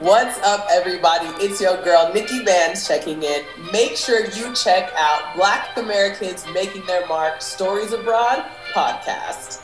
What's up, everybody? It's your girl, Nikki Vans, checking in. Make sure you check out Black Americans Making Their Mark Stories Abroad podcast.